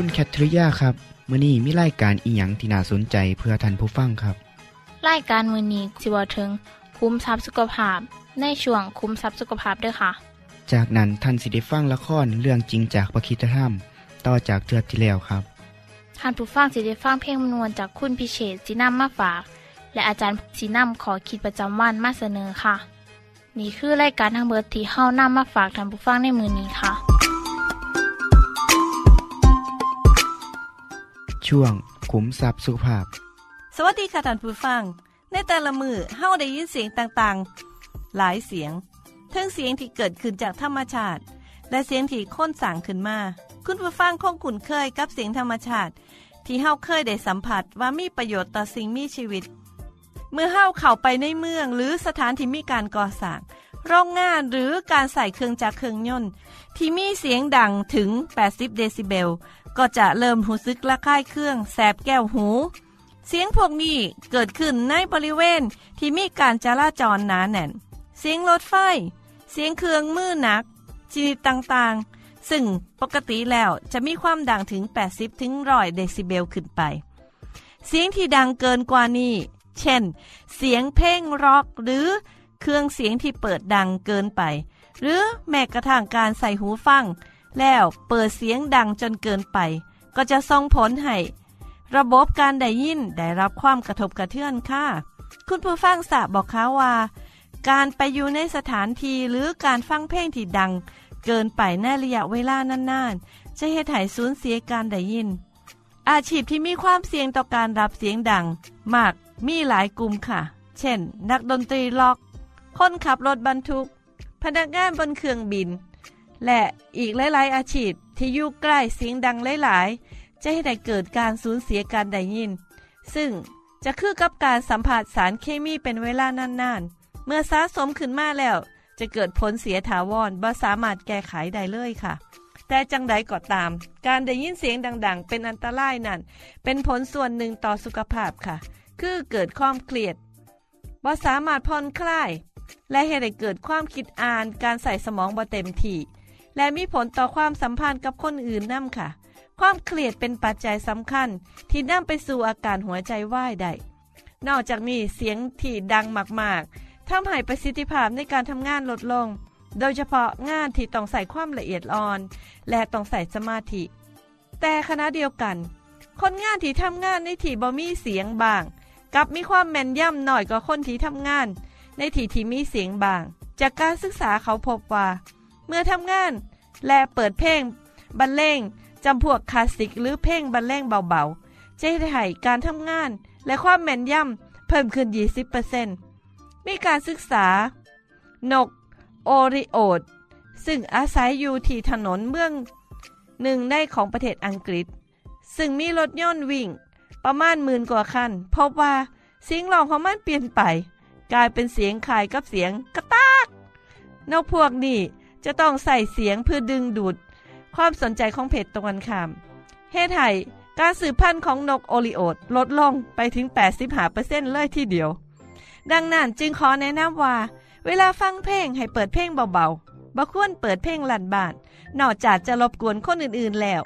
คุณแคทริยาครับมื้อนี้มีรายการอีหยังที่น่าสนใจเพื่อท่านผู้ฟังครับรายการมือนี้สิเวาถึง คุ้มทรัพย์สุขภาพในช่วงคุ้มทรัพย์สุขภาพด้วยค่ะ จากนั้นท่านสิได้ฟังละครเรื่องจริงจากประคีตธรรม ต่อจากเทือกที่แล้วครับท่านผู้ฟังสิได้ฟังเพลงมนวนจากคุณพิเชษสีน้ำมาฝาก และอาจารย์สีน้ำขอคิดประจำวันมาเสนอค่ะ นี่คือรายการทางเบอร์ที่เฮ้าน้ำมาฝากท่านผู้ฟังในมือนี้ค่ะ ช่วงขุมทรัพย์สุขภาพ สวัสดีค่ะท่านผู้ฟัง ในแต่ละมือเฮาได้ยินเสียงต่างๆ หลายเสียงทั้งเสียงที่เกิดขึ้นจากธรรมชาติ และเสียงที่ค้นสั่งขึ้นมา คุณผู้ฟังคงคุ้นเคยกับเสียงธรรมชาติ ที่เฮาเคยได้สัมผัสว่ามีประโยชน์ต่อสิ่งมีชีวิต เมื่อเฮาเข้าไปในเมืองหรือสถานที่มีการก่อสร้างโรงงานหรือการใส่เครื่องจักรเครื่องยนต์ ที่มีเสียงดังถึง 80 เดซิเบล ก็จะเริ่มหูซึกระค่ายเครื่องแสบแก้วหู เสียงพวกนี้เกิดขึ้นในบริเวณที่มีการจราจรหนาแน่น เสียงรถไฟ เสียงเครื่องมือหนักชนิดต่างๆ ซึ่งปกติแล้วจะมีความดังถึง 80ถึง100เดซิเบลขึ้นไป เสียงที่ดังเกินกว่านี้ เช่น เสียงเพลงร็อกหรือเครื่องเสียงที่เปิดดังเกินไป หรือแม้กระทั่งการใส่หูฟัง แล้วเปิดเสียงดังจนเกินไป ก็จะส่งผลให้ระบบการได้ยินได้รับความกระทบกระเทือนค่ะ คุณผู้ฟังทราบบอกเขาว่า การไปอยู่ในสถานที่หรือการฟังเพลงที่ดัง เกินไปในระยะเวลานานๆ จะเหตุให้สูญเสียการได้ยิน อาชีพที่มีความเสี่ยงต่อการรับเสียงดัง มากมีหลายกลุ่มค่ะ เช่น นักดนตรีล็อก คนขับรถบรรทุก พนักงานบนเครื่องบิน และอีกหลาย ๆ อาชีพที่อยู่ใกล้เสียงดังหลาย ๆ จะให้ได้เกิดการสูญเสียการได้ยิน ซึ่งจะคือกับการสัมผัสสารเคมีเป็นเวลานานๆ เมื่อสะสมขึ้นมาแล้ว จะเกิดผลเสียถาวรบ่สามารถแก้ไขได้เลยค่ะ แต่จังใดก็ตาม การได้ยินเสียงดัง ๆ เป็นอันตรายนั่น เป็นผลส่วนหนึ่งต่อสุขภาพค่ะ คือเกิดความเครียดบ่สามารถผ่อนคลาย และเหตุให้เกิดความคิดอ่านการใส่สมองบ่เต็มที่ และมีผลต่อความสัมพันธ์กับคนอื่นนั่ค่ะ ความเครียดเป็นปัจจัยสำคัญ ที่นำไปสู่อาการหัวใจวายได้ นอกจากนี้เสียงที่ดังมากๆทำให้ประสิทธิภาพในการทำงานลดลง โดยเฉพาะงานที่ต้องใส่ความละเอียดอ่อน และต้องใส่สมาธิ แต่ขณะเดียวกัน คนงานที่ทำงานในที่บ่มีเสียงบาง กับมีความแม่นยำหน่อยกว่าคนที่ทำงาน ในที่ที่มีเสียงบาง จากการศึกษาเขาพบว่า เมื่อทำงาน และเปิดเพลงบรรเลงจำพวกคลาสสิกหรือเพลงบรรเลงเบาๆ จะให้การทำงาน และความแม่นยำเพิ่มขึ้น 20%มีการศึกษา นกโอริโอดซึ่งอาศัยอยู่ที่ถนนเมืองหนึ่งในของประเทศอังกฤษ ซึ่งมีรถยนต์วิ่ง ประมาณหมื่นกว่าคัน พบว่าเสียงร้องของมันเปลี่ยนไป กลายเป็นเสียงคล้ายกับเสียงกระตากนกพวกนี้ จะต้องใส่เสียงเพื่อดึงดูด ความสนใจของเพจตรงกันข้ามเฮตุให้การสืบพันธุ์ของนกโอริโอดลดลงไปถึง 85%เลยทีเดียว ดังนั้นจึงขอแนะนำว่า เวลาฟังเพลงให้เปิดเพลงเบาๆบ่ควรเปิดเพลงลั่นบานนอกจากจะรบกวนคนอื่นๆแล้ว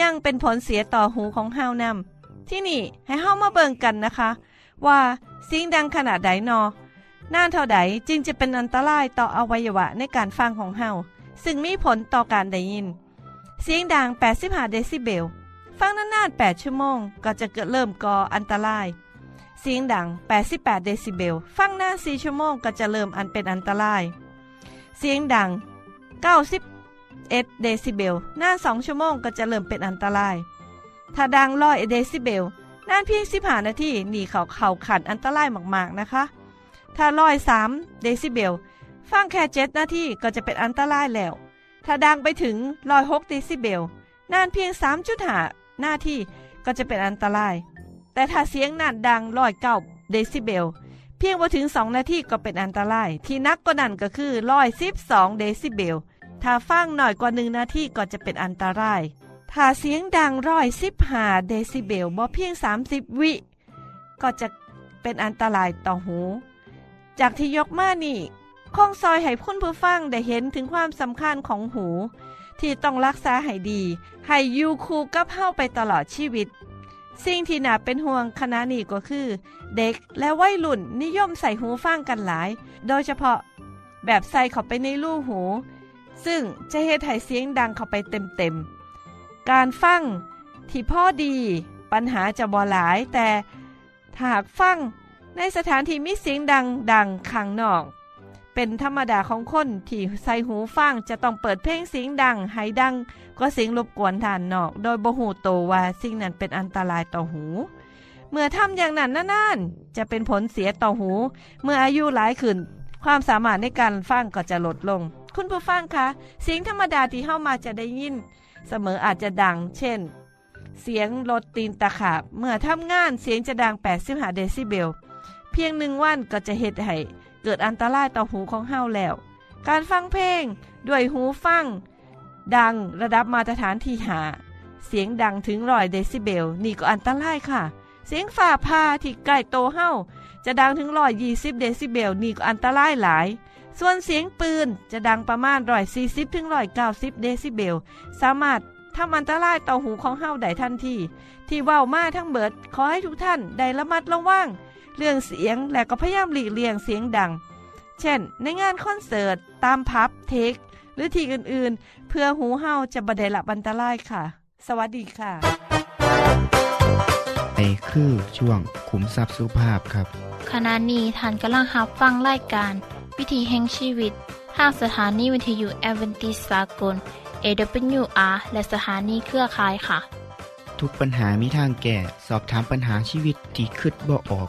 ยังเป็นผลเสียต่อหูของเฮานำที่นี่ให้เฮามาเบิ่งกันนะคะ ว่าเสียงดังขนาดใดนอ นานเท่าใดจึงจะเป็นอันตรายต่ออวัยวะในการฟังของเฮาซึ่งมีผลต่อการได้ยิน เสียงดัง 85 เดซิเบล ฟังนานๆ 8 ชั่วโมง ก็จะเกิดเริ่มก่ออันตราย เสียงดัง 88 เดซิเบล ฟังนาน4ชั่วโมงก็จะเริ่มอันเป็นอันตราย เสียงดัง 91 เดซิเบลนาน2ชั่วโมงก็จะเริ่มเป็นอันตราย ถ้าดังร้อยเดซิเบลนานเพียง15 นาทีนี่เขาเข่าขันอันตรายมากๆนะคะ ถ้าร้อย3เดซิเบล ฟังแค่7นาทีก็จะเป็นอันตรายแล้ว ถ้าดังไปถึงร้อย6เดซิเบล นานเพียง3.5นาทีก็จะเป็นอันตราย แต่ถ้าเสียงนั่นดังร้อยเก้าเดซิเบล เพียงบ่ถึง2นาทีก็เป็นอันตราย ที่นักก็นั่นก็คือร้อย12เดซิเบล ถ้าฟังหน่อยกว่า1นาทีก็จะเป็นอันตราย ถ้าเสียงดังร้อย15เดซิเบลบ่เพียง30วิ ก็จะเป็นอันตรายต่อหู จากที่ยกมานี่คงซอยให้พุ่นผู้ฟังได้เห็นถึงความสำคัญของหู ที่ต้องรักษาให้ดี ให้ยูคูกับเฮาไปตลอดชีวิต สิ่งที่น่าเป็นห่วงขณะนี้ก็คือ เด็กและวัยรุ่นนิยมใส่หูฟังกันหลาย โดยเฉพาะแบบใส่เข้าไปในรูหู ซึ่งจะเฮ็ดให้เสียงดังเข้าไปเต็มๆ การฟังที่พ่อดี ปัญหาจะบ่หลายแต่ถ้าหากฟัง ในสถานที่มีเสียงดังดังข้างนอก เป็นธรรมดาของคนที่ใส่หูฟังจะต้องเปิดเพลงเสียงดังให้ดังก็เสียงรบกวนทานนอก โดยบ่หูโตวว่าสิ่งนั้นเป็นอันตรายต่อหูเมื่อทำอย่างนั้นนานๆ จะเป็นผลเสียต่อหู เมื่ออายุหลายขึ้น ความสามารถในการฟังก็จะลดลง คุณผู้ฟังคะ เสียงธรรมดาที่เข้ามาจะได้ยิน เสมออาจจะดัง เช่น เสียงรถตีนตะขาบ เมื่อทำงานเสียงจะดัง 85 เดซิเบล พียงหนึ่งวันก็จะเหตุให้เกิดอันตรายต่อหูของเฮาแล้ว การฟังเพลงด้วยหูฟัง ดังระดับมาตรฐานที่หา เสียงดังถึงร้อยเดซิเบล นี่ก็อันตรายค่ะ เสียงฟ้าผ่าที่ใกล้โตเฮาจะดังถึงร้อยยี่สิบเดซิเบลนี่ก็อันตรายหลาย ส่วนเสียงปืนจะดังประมาณร้อยสี่สิบถึงร้อยเก้าสิบเดซิเบล สามารถทำอันตรายต่อหูของเฮาได้ทันทีที่เว้ามาทั้งเบิดขอให้ทุกท่านได้ระมัดระวัง เรื่องเสียงและก็พยายามหลีกเลี่ยงเสียงดัง เช่น ในงานคอนเสิร์ต ตามผับเธค หรือที่อื่นๆ เพื่อหูเฮาจะบไดรับอันตรายค่ะ สวัสดีค่ะไปคือช่วงขุมทรัพย์สุภาพครับ ขณะนี้ท่านกำลังรับฟังรายการ วิถีแห่งชีวิตทางสถานีวิทยุแอเวนติสากล AWR และสถานีเครือข่ายค่ะ ทุกปัญหามีทางแก้สอบถามปัญหาชีวิตที่คิดบ่ออก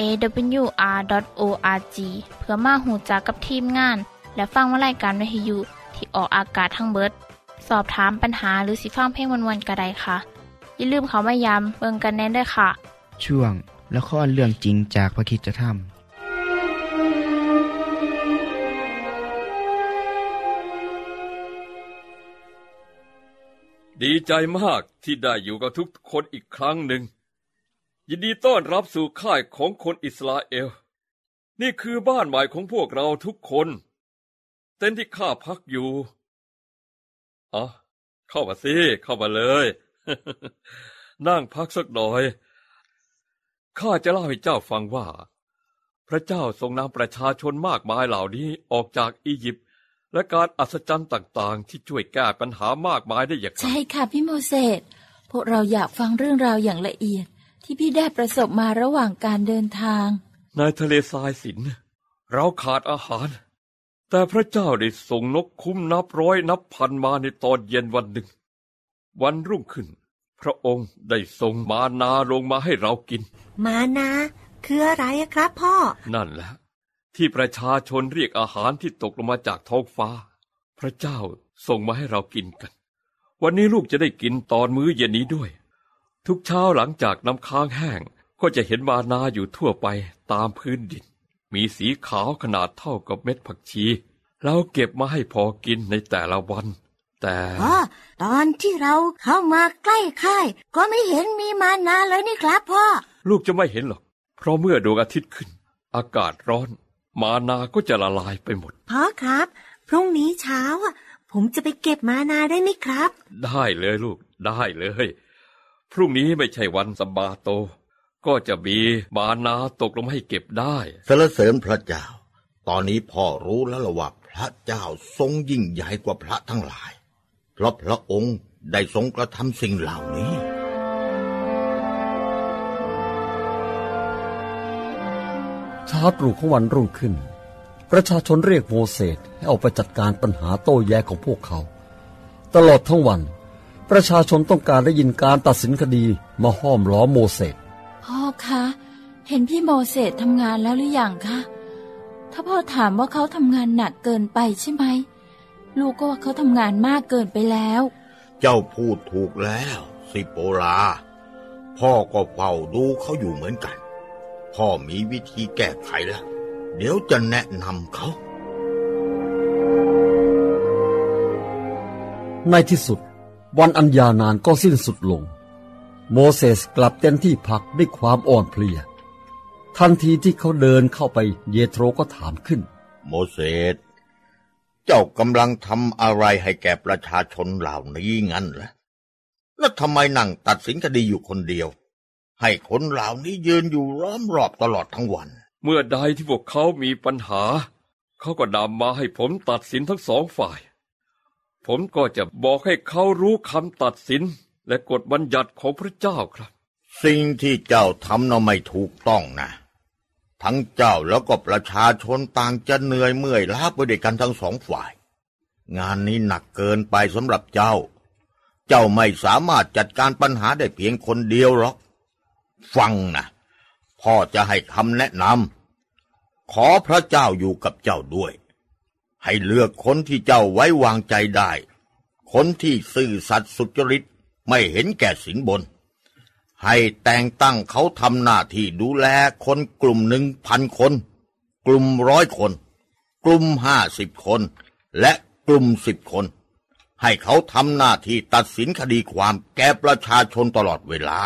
awr.org เพื่อมาหูจักกับทีมงาน และฟังวารายการวิทยุที่ออกอากาศทั้งเบิด สอบถามปัญหาหรือสิฟังเพลงวันๆกระไดค่ะ อย่าลืมเขามายามเบิงกันแน่นด้วยค่ะ ช่วงละครเรื่องจริงจากพระคิดจะทำดีใจมากที่ได้อยู่กับทุกคนอีกครั้งหนึ่ง ยินดีต้อนรับสู่ค่ายของคนอิสราเอล นี่คือบ้านใหม่ของพวกเราทุกคน เต็นท์ที่ข้าพักอยู่อ๋อเข้ามาสิเข้ามาเลย นั่งพักสักหน่อย ข้าจะเล่าให้เจ้าฟังว่า พระเจ้าทรงนำประชาชนมากมายเหล่านี้ออกจากอียิปต์และการอัศจรรย์ต่างๆ ที่ช่วยแก้ปัญหามากมายได้อย่างไรใช่ค่ะพี่โมเสสพวกเราอยากฟังเรื่องราวอย่างละเอียด ที่พี่ได้ประสบมาระหว่างการเดินทาง ในทะเลทรายสิน เราขาดอาหาร แต่พระเจ้าได้ส่งนกคุ้มนับร้อยนับพันมาในตอนเย็นวันหนึ่ง วันรุ่งขึ้น พระองค์ได้ส่งมานาลงมาให้เรากิน มานา คืออะไรอะครับพ่อ นั่นแหละที่ประชาชนเรียกอาหารที่ตกลงมาจากท้องฟ้า พระเจ้าส่งมาให้เรากินกัน วันนี้ลูกจะได้กินตอนมื้อเย็นนี้ด้วย ทุกเช้าหลังจากน้ำค้างแห้งก็จะเห็นมานาอยู่ทั่วไปตามพื้นดิน มีสีขาวขนาดเท่ากับเม็ดผักชี เราเก็บมาให้พอกินในแต่ละวัน แต่พ่อตอนที่เราเข้ามาใกล้ค่าย ก็ไม่เห็นมีมานาเลยนี่ครับพ่อ ลูกจะไม่เห็นหรอก เพราะเมื่อดวงอาทิตย์ขึ้น อากาศร้อน มานาก็จะละลายไปหมด พ่อครับ พรุ่งนี้เช้าอะผมจะไปเก็บมานาได้ไหมครับ ได้เลยลูกได้เลย พรุ่งนี้ไม่ใช่วันสบาโต ก็จะมีมานาตกลงมาให้เก็บได้สรรเสริญพระเจ้า ตอนนี้พ่อรู้แล้วละว่าพระเจ้าทรงยิ่งใหญ่กว่าพระทั้งหลาย เพราะพระองค์ได้ทรงกระทำสิ่งเหล่านี้เช้าตรู่ของวันรุ่งขึ้น ประชาชนเรียกโมเสสให้ออกไปจัดการปัญหาโต้แย้งของพวกเขา ตลอดทั้งวัน ประชาชนต้องการได้ยินการตัดสินคดีมาห้อมล้อมโมเสสพ่อคะเห็นพี่โมเสสทำงานแล้วหรือยังคะถ้าพ่อถามว่าเขาทำงานหนักเกินไปใช่ไหมลูกก็ว่าเขาทำงานมากเกินไปแล้ว เจ้าพูดถูกแล้ว สิโปลาพ่อก็เฝ้าดูเขาอยู่เหมือนกัน พ่อมีวิธีแก้ไขแล้ว เดี๋ยวจะแนะนำเขา ในที่สุด วันอันยาวนานก็สิ้นสุดลง โมเสสกลับเต็มที่พักด้วยความอ่อนเพลีย ทันทีที่เขาเดินเข้าไปเยโทรก็ถามขึ้น โมเสสเจ้ากำลังทำอะไรให้แก่ประชาชนเหล่านี้งั้นเหรอแล้วทำไมนั่งตัดสินคดีอยู่คนเดียว ให้คนเหล่านี้ยืนอยู่ล้อมรอบตลอดทั้งวัน เมื่อใดที่พวกเขามีปัญหา เขาก็นำมาให้ผมตัดสินทั้งสองฝ่าย ผมก็จะบอกให้เขารู้คำตัดสิน และกฎบัญญัติของพระเจ้าครับ สิ่งที่เจ้าทำน่ะไม่ถูกต้องนะ ทั้งเจ้าแล้วก็ประชาชนต่างจะเหนื่อยเมื่อยล้าไปด้วยกันทั้งสองฝ่าย งานนี้หนักเกินไปสำหรับเจ้า เจ้าไม่สามารถจัดการปัญหาได้เพียงคนเดียวหรอก ฟังนะพ่อจะให้คำแนะนำขอพระเจ้าอยู่กับเจ้าด้วย ให้เลือกคนที่เจ้าไว้วางใจได้ คนที่ซื่อสัตย์สุจริตไม่เห็นแก่สินบน ให้แต่งตั้งเขาทำหน้าที่ดูแลคนกลุ่มหนึ่งพันคน กลุ่มร้อยคน กลุ่มห้าสิบคน และกลุ่มสิบคน ให้เขาทำหน้าที่ตัดสินคดีความแก่ประชาชนตลอดเวลา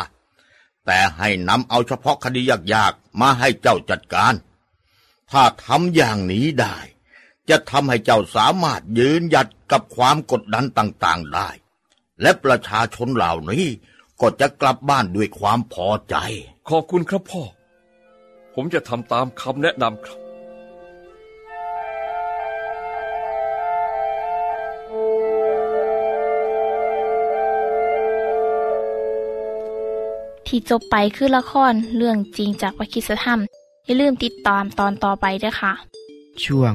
แต่ให้นำเอาเฉพาะคดียากๆมาให้เจ้าจัดการ ถ้าทำอย่างนี้ได้ จะทำให้เจ้าสามารถยืนหยัดกับความกดดันต่างๆได้ และประชาชนเหล่านี้ก็จะกลับบ้านด้วยความพอใจ ขอบคุณครับพ่อ ผมจะทำตามคำแนะนำครับที่จบไปคือละครเรื่องจริงจากวิคิสธรรม อย่าลืมติดตามตอนต่อไปด้วยค่ะ ช่วง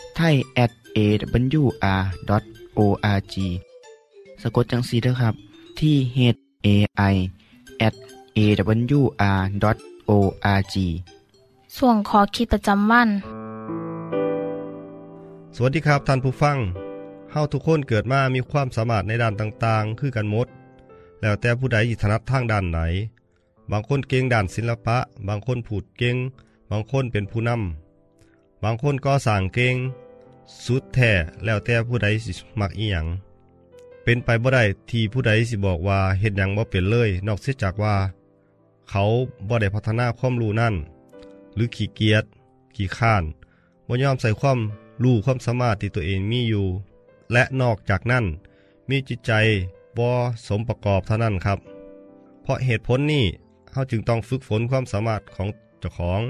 ไทย at awr.org สะกดจังสีนะครับ ที่ h a i at awr.org ส่วนขอคิดประจำวัน สวัสดีครับท่านผู้ฟังเฮาทุกคนเกิดมามีความสามารถในด้านต่างๆ คือกันหมด แล้วแต่ผู้ใดสิถนัดทางด้านไหน บางคนเก่งด้านศิลปะ บางคนพูดเก่ง บางคนเป็นผู้นำบางคนก็สั่งเก่ง สุดแท้แล้วแต่ผู้ใดสิมักอีหยังเป็นไปบ่ได้ที่ผู้ใดสิบอกว่าเฮ็ดหยังบ่เป็นเลย นอกเสียจากว่า เขาบ่ได้พัฒนาความรู้นั่น หรือขี้เกียจขี้ข้านบ่ยอมใส่ความรู้ความสามารถที่ตัวเองมีอยู่ และนอกจากนั้น มีจิตใจบ่สมประกอบเท่านั้นครับ เพราะเหตุผลนี้เฮาจึงต้องฝึกฝนความสามารถของเจ้าของ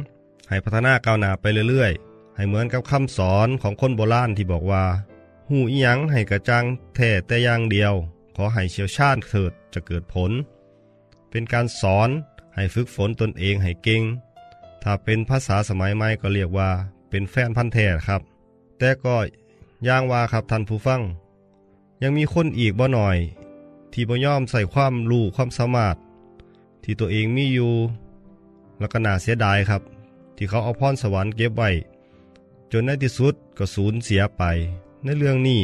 ให้พัฒนาก้าวหน้าไปเรื่อยๆ ให้เหมือนกับคำสอนของคนโบราณที่บอกว่าหูอียังให้กระจังแท้แต่อย่างเดียว ขอให้เชี่ยวชาญเถิดจะเกิดผล เป็นการสอนให้ฝึกฝนตนเองให้เก่งถ้าเป็นภาษาสมัยใหม่ก็เรียกว่า เป็นแฟนพันธุ์แท้ครับ แต่ก็ย่างว่าครับท่านผู้ฟัง ยังมีคนอีกบ่หน่อย ที่บ่ยอมใส่ความรู้ความสามารถ ที่ตัวเองมีอยู่ แล้วก็น่าเสียดายครับ ที่เขาเอาพรสวรรค์เก็บไว้ จนในที่สุดก็สูญเสียไป ในเรื่องนี้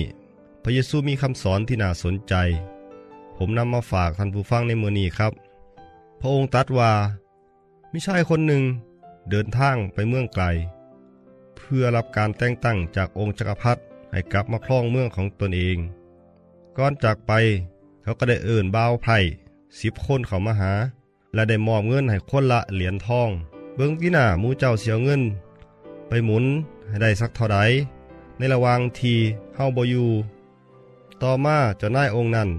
พระเยซูมีคำสอนที่น่าสนใจ ผมนำมาฝากท่านผู้ฟังในมือนี้ครับ พระองค์ตรัสว่ามิใช่คนหนึ่งเดินทางไปเมืองไกล เพื่อรับการแต่งตั้งจากองค์จักรพรรดิให้กลับมาครองเมืองของตนเอง ก่อนจากไปเขาก็ได้เอิ่นบ่าวไผ่สิบคนเขามาหา และได้มอบเงินให้คนละเหรียญทอง เบื้องที่หน้ามูเจ้าเสียเงิน ไปหมุน ให้ได้สักเท่าใดในระหว่างทีเฮาบอยู่ต่อมาเจ้านายองค์นั้น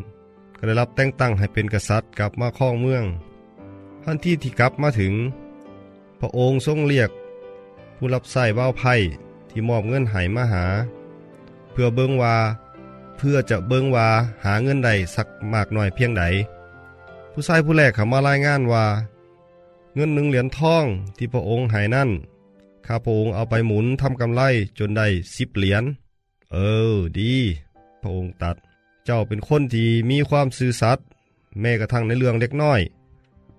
ก็ได้รับแต่งตั้งให้เป็นกษัตริย์กลับมาครองเมืองทันทีที่กลับมาถึง พระองค์ทรงเรียก ผู้รับใส่ว่าไพ่ที่มอบเงินให้มาหา เพื่อเบิงว่าเพื่อจะเบิงว่าหาเงินใดสักมากหน่อยเพียงใด ผู้ชายผู้แรกเขามารายงานว่า เงินหนึ่งเหรียญทองที่พระองค์ให้นั่น ข้าพระองค์เอาไปหมุนทำกำไรจนได้สิบเหรียญ เออ ดี พระองค์ตัด เจ้าเป็นคนที่มีความซื่อสัตย์แม้กระทั่งในเรื่องเล็กน้อย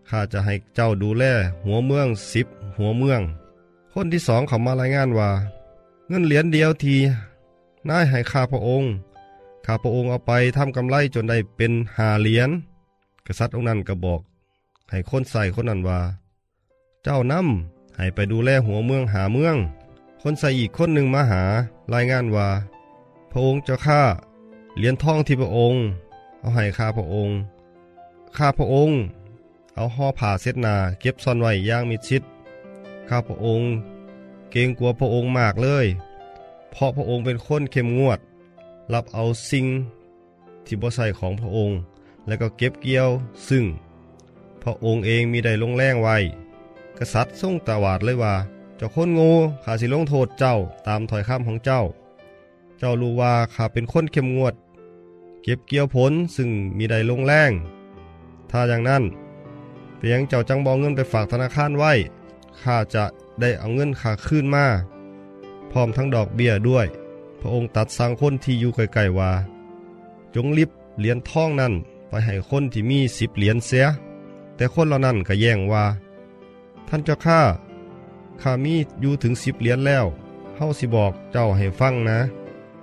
ข้าจะให้เจ้าดูแลหัวเมืองสิบหัวเมือง คนที่สองเขามารายงานว่า เงินเหรียญเดียวทีนายให้ข้าพระองค์ ข้าพระองค์เอาไปทำกำไรจนได้เป็นหาเหรียญ กษัตริย์องค์นั้นก็บอก ให้คนใส่คนนั้นว่า เจ้านำ ให้ไปดูแลหัวเมืองหาเมือง คนใส่อีกคนหนึ่งมาหา รายงานว่า พระองค์เจ้าข้าเหรียญทองที่พระองค์ เอาให้ข้าพระองค์ ข้าพระองค์ เอาห่อผ้าเช็ดนาเก็บซ่อนไว้อย่างมิดชิด ข้าพระองค์ เกรงกลัวพระองค์มากเลย เพราะพระองค์เป็นคนเข้มงวด รับเอาสิ่งที่บ่ใส่ของพระองค์ แล้วก็เก็บเกี่ยวซึ่ง พระองค์เองมีได้ลงแรงไว้ กษัตริย์ทรงตวาดเลยว่า เจ้าคนโง่ข้าสิลงโทษเจ้าตามถอยคำของเจ้า เจ้ารู้ว่าข้าเป็นคนเข้มงวด เก็บเกี่ยวผลซึ่งมีได้ลงแรงถ้าอย่างนั้นเพียงเจ้าจังบองเงินไปฝากธนาคารไว้ข้าจะได้เอาเงินข้าคืนมาพร้อมทั้งดอกเบี้ยด้วย พระองค์ตัดสั่งคนที่อยู่ไกลๆว่า จงรีบเหรียญทองนั้นไปให้คนที่มีสิบเหรียญเสีย แต่คนเหล่านั้นก็แย่งว่า ท่านเจ้าข้าข้ามีอยู่ถึงสิบเหรียญแล้วเฮาสิบอกเจ้าให้ฟังนะ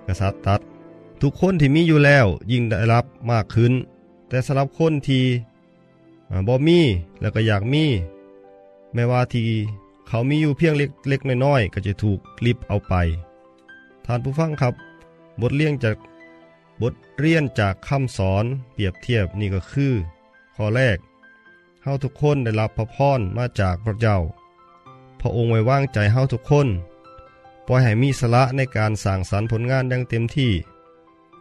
กษัตริย์ตัด ทุกคนที่มีอยู่แล้วยิ่งได้รับมากขึ้น แต่สำหรับคนที่อ่าบ่มีแล้วก็อยากมีแม้ว่าที่เขามีอยู่เพียงเล็กเล็กน้อยๆก็จะถูกลิบเอาไป ท่านผู้ฟังครับ บทเรียนจากบทเรียนจากคำสอนเปรียบเทียบนี่ก็คือ ข้อแรก เฮาทุกคนได้รับพระพรมาจากพระเจ้า พระองค์ไว้วางใจเฮาทุกคน ปล่อยให้มีสละในการสร้างสรรค์ผลงานอย่างเต็มที่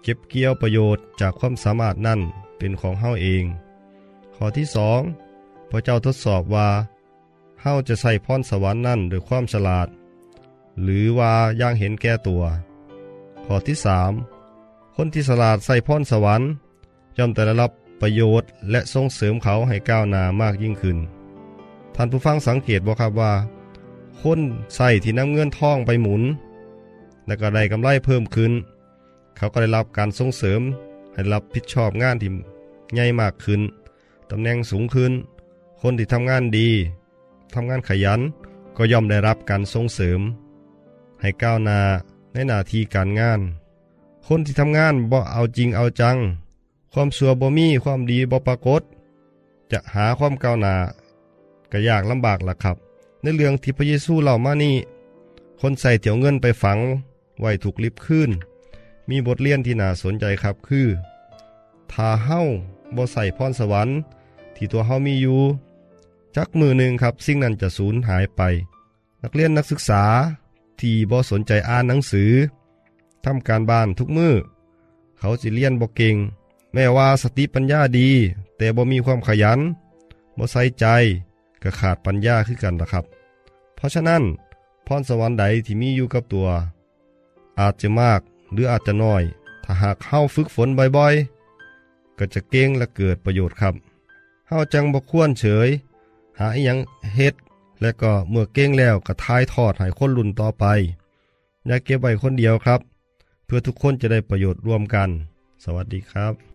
เก็บเกี่ยวประโยชน์จากความสามารถนั่นเป็นของเฮาเอง ข้อที่สองพระเจ้าทดสอบว่าเฮาจะใส่พรสวรรค์นั่นด้วยความฉลาด หรือว่าย่างเห็นแก่ตัว ข้อที่สามคนที่ฉลาดใส่พรสวรรค์ย่อมแต่ได้รับ ประโยชน์ และส่งเสริมเขาให้ก้าวหน้ามากยิ่งขึ้น ท่านผู้ฟังสังเกตบ่ครับว่า คนใส่ที่นำเงินทองไปหมุน และก็ได้กำไรเพิ่มขึ้น เขาก็ได้รับการส่งเสริมให้รับผิดชอบงานที่ใหญ่มากขึ้นตำแหน่งสูงขึ้น คนที่ทำงานดีทำงานขยันก็ย่อมได้รับการส่งเสริม ให้ก้าวหน้าในหน้าที่การงาน คนที่ทำงานบ่เอาจริงเอาจัง ความสัวบ่มีความดีบ่ปรากฏ จะหาความก้าวหน้าก็ยากลำบากล่ะครับ ในเรื่องที่พระเยซูเล่ามานี่คนใส่เถียวเงินไปฝังไว้ถูกลิบขึ้น มีบทเรียนที่น่าสนใจครับคือถ้าเฮ้าบ่ใส่พรสวรรค์ ที่ตัวเฮามีอยู่จักมือหนึ่งครับ สิ่งนั้นจะสูญหายไป นักเรียนนักศึกษาที่บ่สนใจอ่านหนังสือทำการบ้านทุกมือเขาสิเรียนบ่เก่ง แม้ว่าสติปัญญาดี แต่บ่มีความขยันบ่ใส่ใจก็ขาดปัญญาคือกันนะครับ เพราะฉะนั้นพรสวรรค์ใดที่มีอยู่กับตัว อาจจะมากหรืออาจจะน้อย ถ้าหากเฮาฝึกฝนบ่อยๆ ก็จะเก่งและเกิดประโยชน์ครับเฮาจังบ่ควรเฉย หาอยังเฮ็ดและก็เมื่อเก่งแล้วก็ทายทอดให้คนรุ่นต่อไป อย่าเก็บไว้คนเดียวครับ เพื่อทุกคนจะได้ประโยชน์ร่วมกัน สวัสดีครับ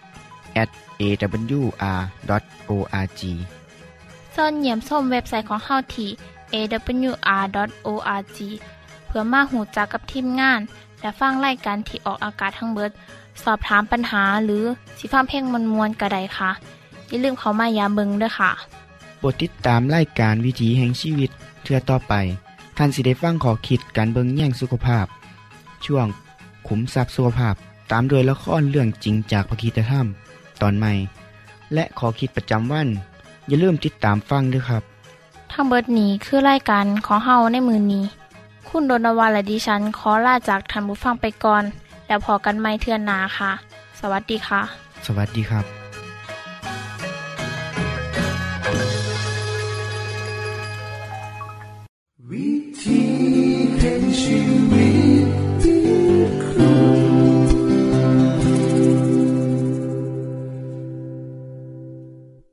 at awr.org ส่วนเหยี่ยมส้มเว็บไซต์ของเฮาที่ awr.org เพื่อมาหูจักกับทีมงาน และฟังไล่การที่ออกอากาศทั้งเบิด สอบถามปัญหาหรือสิฟ้าเพลงมวลมวลๆกระไดค่ะ อย่าลืมเขามายามเบิงด้วยค่ะโปรดติดตามรายการวิถีแห่งชีวิตเทือต่อไป ท่านสิได้ฟังขอคิดการเบิงแย่งสุขภาพ ช่วงขุมทรัพย์สุขภาพตามโดยละครเรื่องจริงจากพระคีตธรรม ตอนใหม่ และขอคิดประจำวัน อย่าลืมติดตามฟังด้วยครับทั้งเบิดนี้คือไล่กันขอเฮาในมือนนี้ คุณโดนวาและดิฉันขอลาจากทันบุฟังไปก่อน แล้วพอกันไม่เทื่อนนาค่ะ สวัสดีค่ะ สวัสดีครับ วิธีเห็นชีวิต